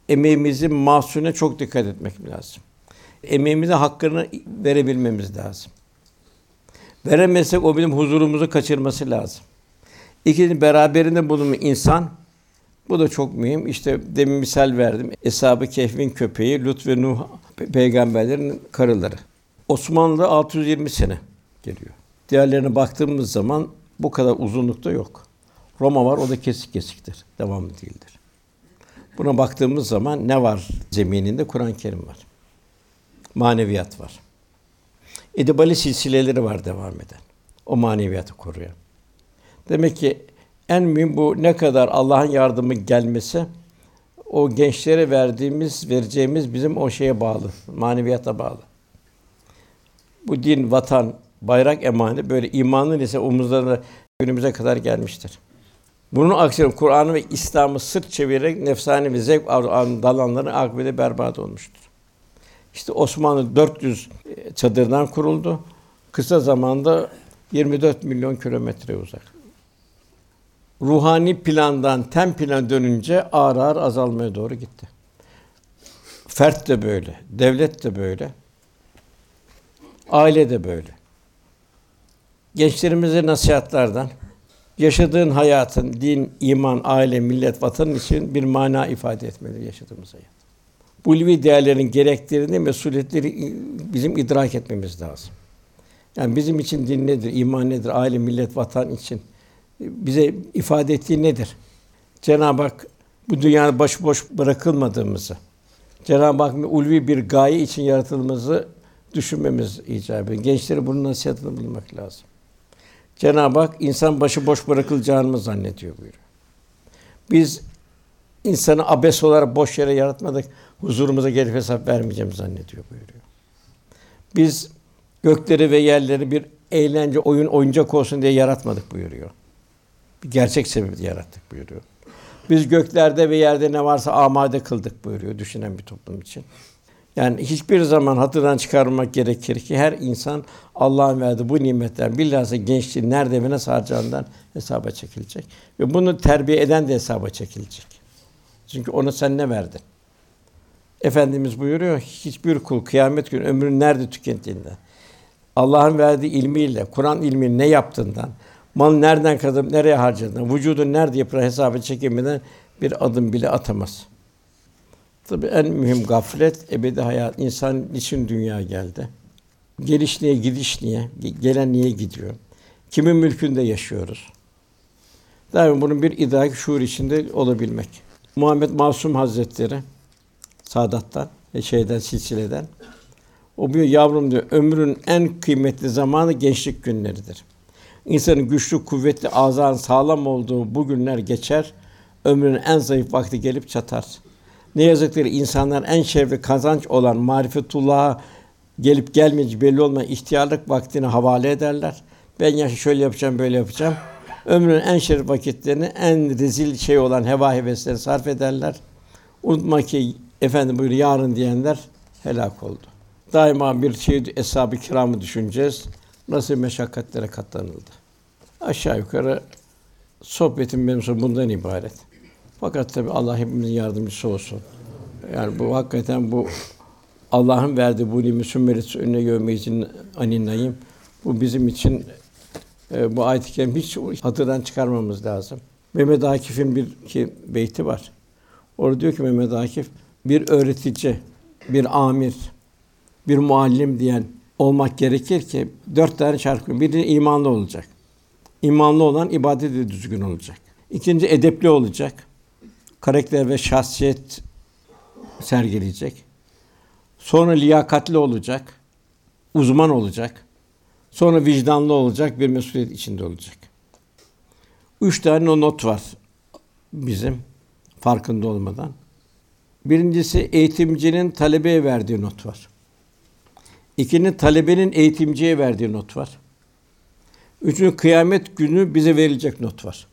S2: emeğimizin mahsulüne çok dikkat etmek lazım. Emeğimize hakkını verebilmemiz lazım. Veremezsek o bizim huzurumuzu kaçırması lazım. İkincisi beraberinde bulunan insan bu da çok mühim. İşte demin misal verdim. Eshab-ı Kehf'in köpeği Lut ve Nuh peygamberlerin karıları. Osmanlı 620 sene geliyor. Diğerlerine baktığımız zaman bu kadar uzunlukta yok. Roma var, o da kesik kesiktir, devamlı değildir. Buna baktığımız zaman ne var zemininde? Kur'an-ı Kerim var. Maneviyat var. Edebali silsileleri var devam eden. O maneviyatı koruyan. Demek ki en mühim bu ne kadar Allah'ın yardımı gelmesi o gençlere verdiğimiz, vereceğimiz bizim o şeye bağlı, maneviyata bağlı. Bu din, vatan, bayrak emaneti böyle imanın ise omuzlarına günümüze kadar gelmiştir. Bunun aksine Kur'an'ı ve İslam'ı sırt çevirerek nefsani ve zevk dalanların akıbeti berbat olmuştur. İşte Osmanlı 400 çadırdan kuruldu. Kısa zamanda 24 milyon kilometre uzak. Ruhani plandan tem plan dönünce ağır ağır azalmaya doğru gitti. Fert de böyle, devlet de böyle, aile de böyle gençlerimize nasihatlardan yaşadığın hayatın din, iman, aile, millet, vatan için bir mana ifade etmeli yaşadığımız hayat. Bu ulvi değerlerin gereklerini, mesuliyetleri bizim idrak etmemiz lazım. Yani bizim için din nedir, iman nedir, aile, millet, vatan için e, bize ifade ettiği nedir? Cenab-ı Hak bu dünyada başıboş bırakılmadığımızı, Cenab-ı Hak ulvi bir gaye için yaratıldığımızı düşünmemiz icap ediyor. Gençlere bunun nasihatini bulmak lazım. Cenab-ı Hak insan başı boş bırakılacağını zannediyor buyuruyor. Biz insanı abes olarak boş yere yaratmadık. Huzurumuza gelip hesap vermeyeceğim zannediyor buyuruyor. Biz gökleri ve yerleri bir eğlence, oyun, oyuncak olsun diye yaratmadık buyuruyor. Bir gerçek sebebi yarattık buyuruyor. Biz göklerde ve yerde ne varsa amade kıldık buyuruyor düşünen bir toplum için. Yani hiçbir zaman hatırdan çıkarmak gerekir ki her insan Allah'ın verdiği bu nimetten bilhassa gençliği nerede ve nasıl harcandan hesaba çekilecek. Ve bunu terbiye eden de hesaba çekilecek. Çünkü ona sen ne verdin? Efendimiz buyuruyor, hiçbir kul kıyamet günü ömrünü nerede tükettiğinden, Allah'ın verdiği ilmiyle, Kur'an ilmini ne yaptığından, mal nereden kazanıp nereye harcadığından, vücudun nerede yapılan hesabı çekilmeden bir adım bile atamaz. Tabi en mühim gaflet, ebedi hayat. İnsan niçin dünya geldi? Geliş niye, gidiş niye? Gelen niye gidiyor? Kimin mülkünde yaşıyoruz? Daim bunun bir idrak şuur içinde olabilmek. Muhammed Masum Hazretleri Sadat'tan ve şeyden silsileden o diyor yavrum diyor ömrün en kıymetli zamanı gençlik günleridir. İnsanın güçlü, kuvvetli, azan, sağlam olduğu bu günler geçer. Ömrün en zayıf vakti gelip çatar. Ne yazık ki insanlar en şerefli kazanç olan marifetullah'a gelip gelmeyeceği belli olmayan ihtiyarlık vaktini havale ederler. Ben yaşı şöyle yapacağım, böyle yapacağım. Ömrün en şerif vakitlerini en rezil şey olan heva heveslerine sarf ederler. Unutma ki efendim buyur yarın diyenler helak oldu. Daima bir şey hesabı kiramı düşüneceğiz. Nasıl meşakkatlere katlanıldı. Aşağı yukarı sohbetim benim bundan ibaret. Fakat tabi Allah hepimizin yardımcısı olsun. Yani bu hakikaten bu Allah'ın verdiği bu nimet sümmeris önüne yövmeyizin aninayım. Bu bizim için e, bu ayet hiç hatırdan çıkarmamız lazım. Mehmet Akif'in bir ki beyti var. Orada diyor ki Mehmet Akif bir öğretici, bir amir, bir muallim diyen olmak gerekir ki dört tane şarkı. Biri imanlı olacak. İmanlı olan ibadeti düzgün olacak. İkinci edepli olacak karakter ve şahsiyet sergileyecek. Sonra liyakatli olacak, uzman olacak. Sonra vicdanlı olacak, bir mesuliyet içinde olacak. Üç tane o not var bizim farkında olmadan. Birincisi eğitimcinin talebeye verdiği not var. İkinin talebenin eğitimciye verdiği not var. Üçüncü kıyamet günü bize verilecek not var.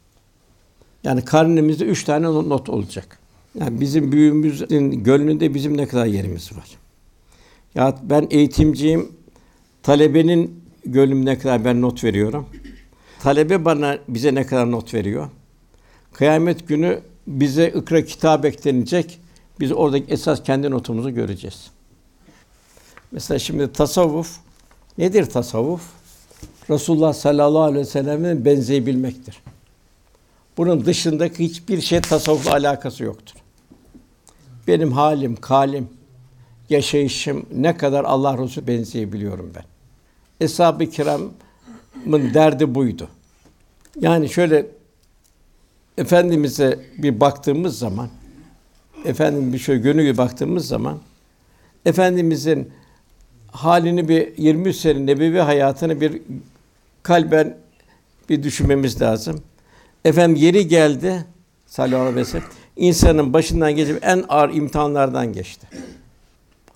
S2: Yani karnemizde üç tane not olacak. Yani bizim büyüğümüzün gönlünde bizim ne kadar yerimiz var. Ya ben eğitimciyim, talebenin gönlümüne kadar ben not veriyorum. Talebe bana bize ne kadar not veriyor. Kıyamet günü bize ıkra kitap eklenecek. Biz oradaki esas kendi notumuzu göreceğiz. Mesela şimdi tasavvuf nedir tasavvuf? Resulullah sallallahu aleyhi ve sellem'in benzeyebilmektir. Bunun dışındaki hiçbir şey tasavvufla alakası yoktur. Benim halim, kalim, yaşayışım ne kadar Allah Resulü benzeyebiliyorum ben. Eshab-ı Kiram'ın derdi buydu. Yani şöyle efendimize bir baktığımız zaman efendim bir şöyle gönül gibi baktığımız zaman efendimizin halini bir 23 sene nebevi hayatını bir kalben bir düşünmemiz lazım. Efendim yeri geldi sallallahu aleyhi ve insanın başından geçip en ağır imtihanlardan geçti.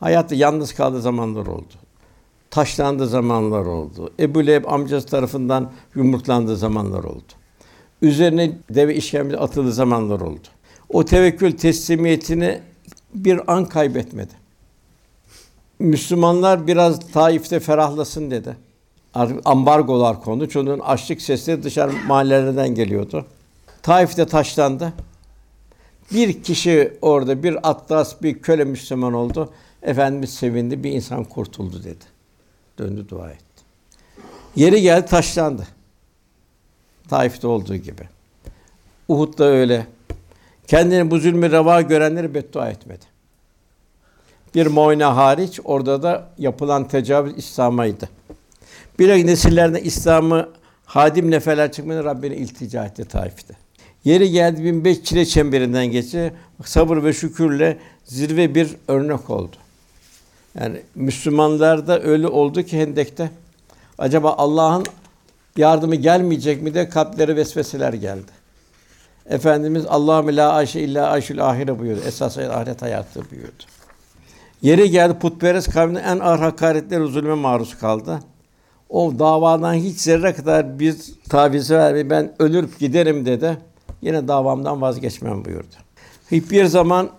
S2: Hayatta yalnız kaldığı zamanlar oldu. Taşlandığı zamanlar oldu. Ebu Leheb amcası tarafından yumruklandığı zamanlar oldu. Üzerine deve işkembe atıldığı zamanlar oldu. O tevekkül teslimiyetini bir an kaybetmedi. Müslümanlar biraz Taif'te ferahlasın dedi. Artık ambargolar kondu. Çünkü açlık sesleri dışarı mahallelerden geliyordu. Taif'te taşlandı. Bir kişi orada bir atlas bir köle Müslüman oldu. Efendimiz sevindi. Bir insan kurtuldu dedi. Döndü dua etti. Yeri geldi taşlandı. Taif'te olduğu gibi. Uhud'da öyle. Kendini bu zulmü reva görenleri beddua etmedi. Bir Moyna hariç orada da yapılan tecavüz İslam'aydı. Bilakis nesillerden İslam'ı hadim nefeler çıkmadan Rabbine iltica etti Taif'te. Yeri geldi 1005 çile çemberinden geçti. Sabır ve şükürle zirve bir örnek oldu. Yani Müslümanlar da öyle oldu ki Hendek'te. Acaba Allah'ın yardımı gelmeyecek mi de kalplere vesveseler geldi. Efendimiz Allah'ım la ayşe illa ayşül ahire buyurdu. Esas ahiret hayatı buyurdu. Yeri geldi putperest kavminin en ağır hakaretleri zulme maruz kaldı o davadan hiç zerre kadar bir taviz vermeyip ben ölürüp giderim dedi. Yine davamdan vazgeçmem buyurdu. Hiçbir zaman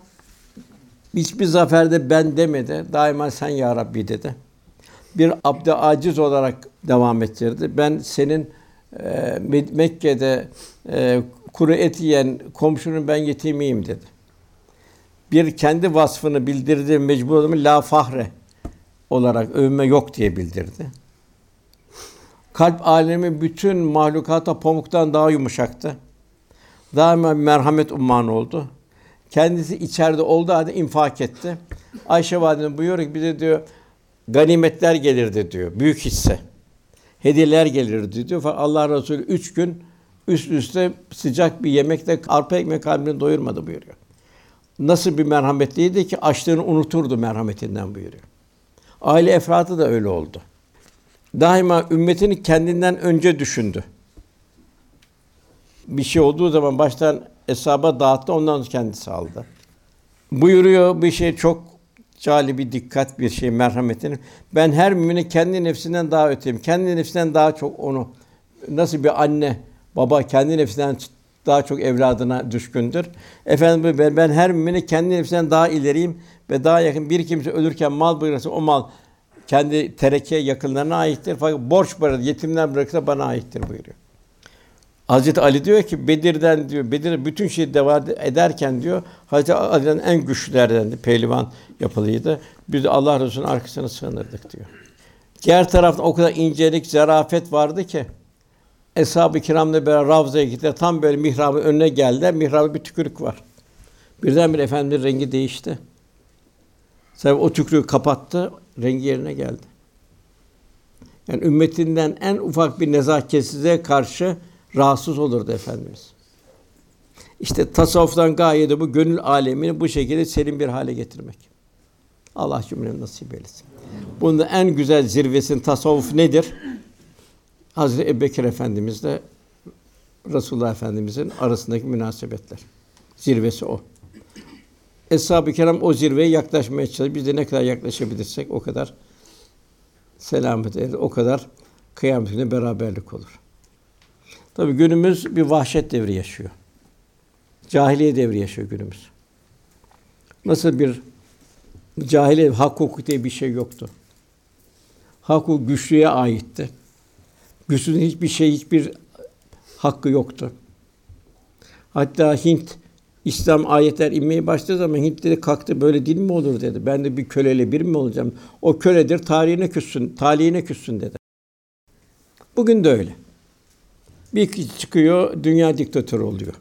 S2: hiçbir zaferde ben demedi. Daima sen ya Rabbi dedi. Bir abde aciz olarak devam ettirdi. Ben senin e, Mekke'de e, kuru et yiyen komşunun ben yetimiyim dedi. Bir kendi vasfını bildirdi mecbur adamı la fahre olarak övme yok diye bildirdi. Kalp alemi bütün mahlukata pamuktan daha yumuşaktı. Daha merhamet ummanı oldu. Kendisi içeride oldu halde infak etti. Ayşe validemiz buyuruyor ki bize diyor ganimetler gelirdi diyor. Büyük hisse. Hediyeler gelirdi diyor. Fakat Allah Resulü üç gün üst üste sıcak bir yemekle arpa ekmek kalbini doyurmadı buyuruyor. Nasıl bir merhametliydi ki açlığını unuturdu merhametinden buyuruyor. Aile efratı da öyle oldu daima ümmetini kendinden önce düşündü. Bir şey olduğu zaman baştan hesaba dağıttı, ondan sonra kendisi aldı. Buyuruyor bir şey çok bir dikkat bir şey merhametini. Ben her mümini kendi nefsinden daha öteyim. Kendi nefsinden daha çok onu nasıl bir anne baba kendi nefsinden daha çok evladına düşkündür. Efendim ben, ben her mümini kendi nefsinden daha ileriyim ve daha yakın bir kimse ölürken mal bırakırsa o mal kendi tereke yakınlarına aittir. Fakat borç parası yetimler bırakırsa bana aittir buyuruyor. Hazreti Ali diyor ki Bedir'den diyor Bedir bütün şeyi deva ederken diyor Hazreti Ali'den en güçlülerden pehlivan yapılıydı. Biz Allah Resulü'nün arkasına sığınırdık diyor. Diğer tarafta o kadar incelik, zarafet vardı ki Eshab-ı Kiram'la beraber Ravza'ya gittiler. Tam böyle mihrabın önüne geldiler. Mihrabı bir tükürük var. Birdenbire efendimin rengi değişti. Tabi o tükrüğü kapattı, rengi yerine geldi. Yani ümmetinden en ufak bir nezaketsizliğe karşı rahatsız olurdu Efendimiz. İşte tasavvuftan gaye de bu gönül alemini bu şekilde serin bir hale getirmek. Allah cümlemi nasip eylesin. Bunun en güzel zirvesi'n tasavvuf nedir? Hazreti Ebubekir Efendimizle Resulullah Efendimizin arasındaki münasebetler. Zirvesi o. Eshab-ı Kiram o zirveye yaklaşmaya çalışır. Biz de ne kadar yaklaşabilirsek o kadar selamet eder, o kadar kıyamet günü beraberlik olur. Tabii günümüz bir vahşet devri yaşıyor. Cahiliye devri yaşıyor günümüz. Nasıl bir cahiliye hak hukuk diye bir şey yoktu. Hak hukuk güçlüye aitti. Güçsüzün hiçbir şey, hiçbir hakkı yoktu. Hatta Hint İslam ayetler inmeye başladığı zaman Hint dedi kalktı böyle din mi olur dedi. Ben de bir köleyle bir mi olacağım? O köledir tarihine küssün, talihine küssün dedi. Bugün de öyle. Bir kişi çıkıyor, dünya diktatörü oluyor.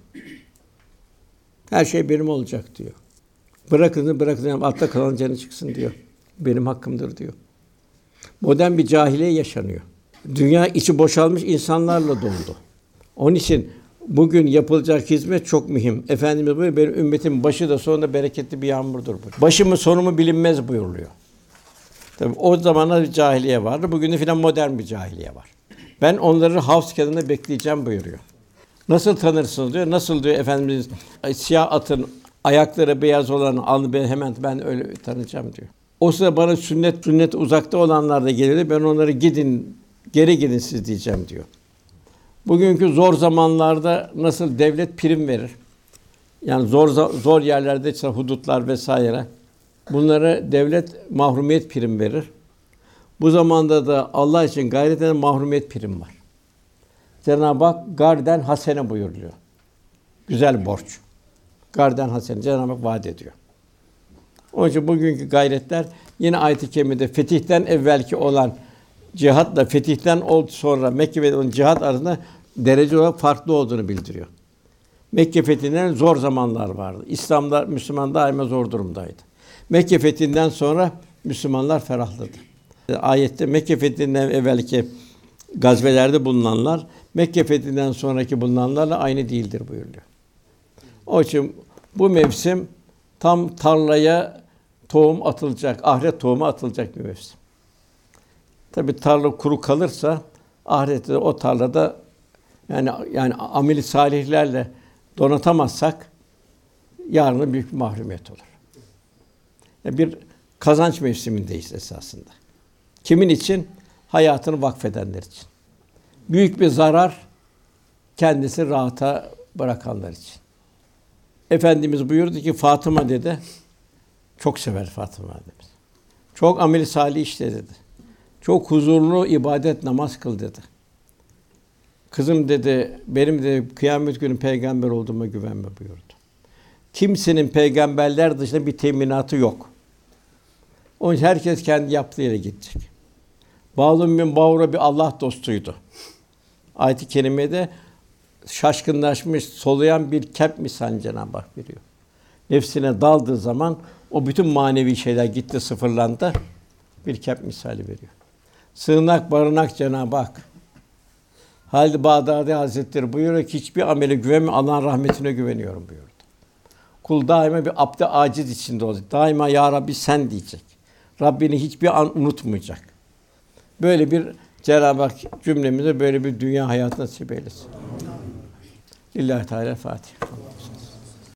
S2: Her şey benim olacak diyor. Bırakın bırakın altta kalan canı çıksın diyor. Benim hakkımdır diyor. Modern bir cahiliye yaşanıyor. Dünya içi boşalmış insanlarla doldu. Onun için Bugün yapılacak hizmet çok mühim. Efendimiz buyuruyor, benim ümmetin başı da sonunda bereketli bir yağmurdur bu. Başımı sonumu bilinmez buyuruluyor. Tabi o zamana bir cahiliye vardı. Bugün de filan modern bir cahiliye var. Ben onları havs kenarında bekleyeceğim buyuruyor. Nasıl tanırsınız diyor. Nasıl diyor Efendimiz siyah atın ayakları beyaz olan alnı ben hemen ben öyle tanıyacağım diyor. O sırada bana sünnet sünnet uzakta olanlar da geliyor. Ben onları gidin geri gidin siz diyeceğim diyor. Bugünkü zor zamanlarda nasıl devlet prim verir? Yani zor zor yerlerde işte hudutlar vesaire. Bunlara devlet mahrumiyet prim verir. Bu zamanda da Allah için gayret eden mahrumiyet prim var. Cenab-ı Hak garden hasene buyuruyor. Güzel borç. Garden hasene Cenab-ı Hak vaat ediyor. Onun için bugünkü gayretler yine ayet-i kerimede fetihten evvelki olan cihatla fetihten sonra Mekke ve onun cihat arasında derece olarak farklı olduğunu bildiriyor. Mekke fethinden zor zamanlar vardı. İslamlar Müslüman daima zor durumdaydı. Mekke fethinden sonra Müslümanlar ferahladı. Ayette Mekke fethinden evvelki gazvelerde bulunanlar Mekke fethinden sonraki bulunanlarla aynı değildir buyuruyor. O için bu mevsim tam tarlaya tohum atılacak, ahiret tohumu atılacak bir mevsim. Tabi tarla kuru kalırsa ahirette de o tarlada yani yani ameli salihlerle donatamazsak yarın büyük bir mahrumiyet olur. Yani e, bir kazanç mevsimindeyiz esasında. Kimin için? Hayatını vakfedenler için. Büyük bir zarar kendisi rahata bırakanlar için. Efendimiz buyurdu ki Fatıma dedi. Çok sever Fatıma dedi. Çok ameli salih işle dedi. Çok huzurlu ibadet namaz kıl dedi. Kızım dedi, benim de kıyamet günü peygamber olduğuma güvenme buyurdu. Kimsenin peygamberler dışında bir teminatı yok. Onun için herkes kendi yaptığı yere gidecek. Balum bin Bavra bir Allah dostuydu. Ayet-i kerimede şaşkınlaşmış, soluyan bir kep misal Cenab-ı Hak veriyor. Nefsine daldığı zaman o bütün manevi şeyler gitti, sıfırlandı. Bir kep misali veriyor. Sığınak barınak Cenab-ı Hak. Halid Bağdadi Hazretleri buyuruyor ki hiçbir amele güvenmiyorum, Allah'ın rahmetine güveniyorum buyurdu. Kul daima bir abde aciz içinde olacak. Daima ya Rabbi sen diyecek. Rabbini hiçbir an unutmayacak. Böyle bir Cenab-ı Hak cümlemize böyle bir dünya hayatına nasip eylesin. Lillahi Teala Fatiha.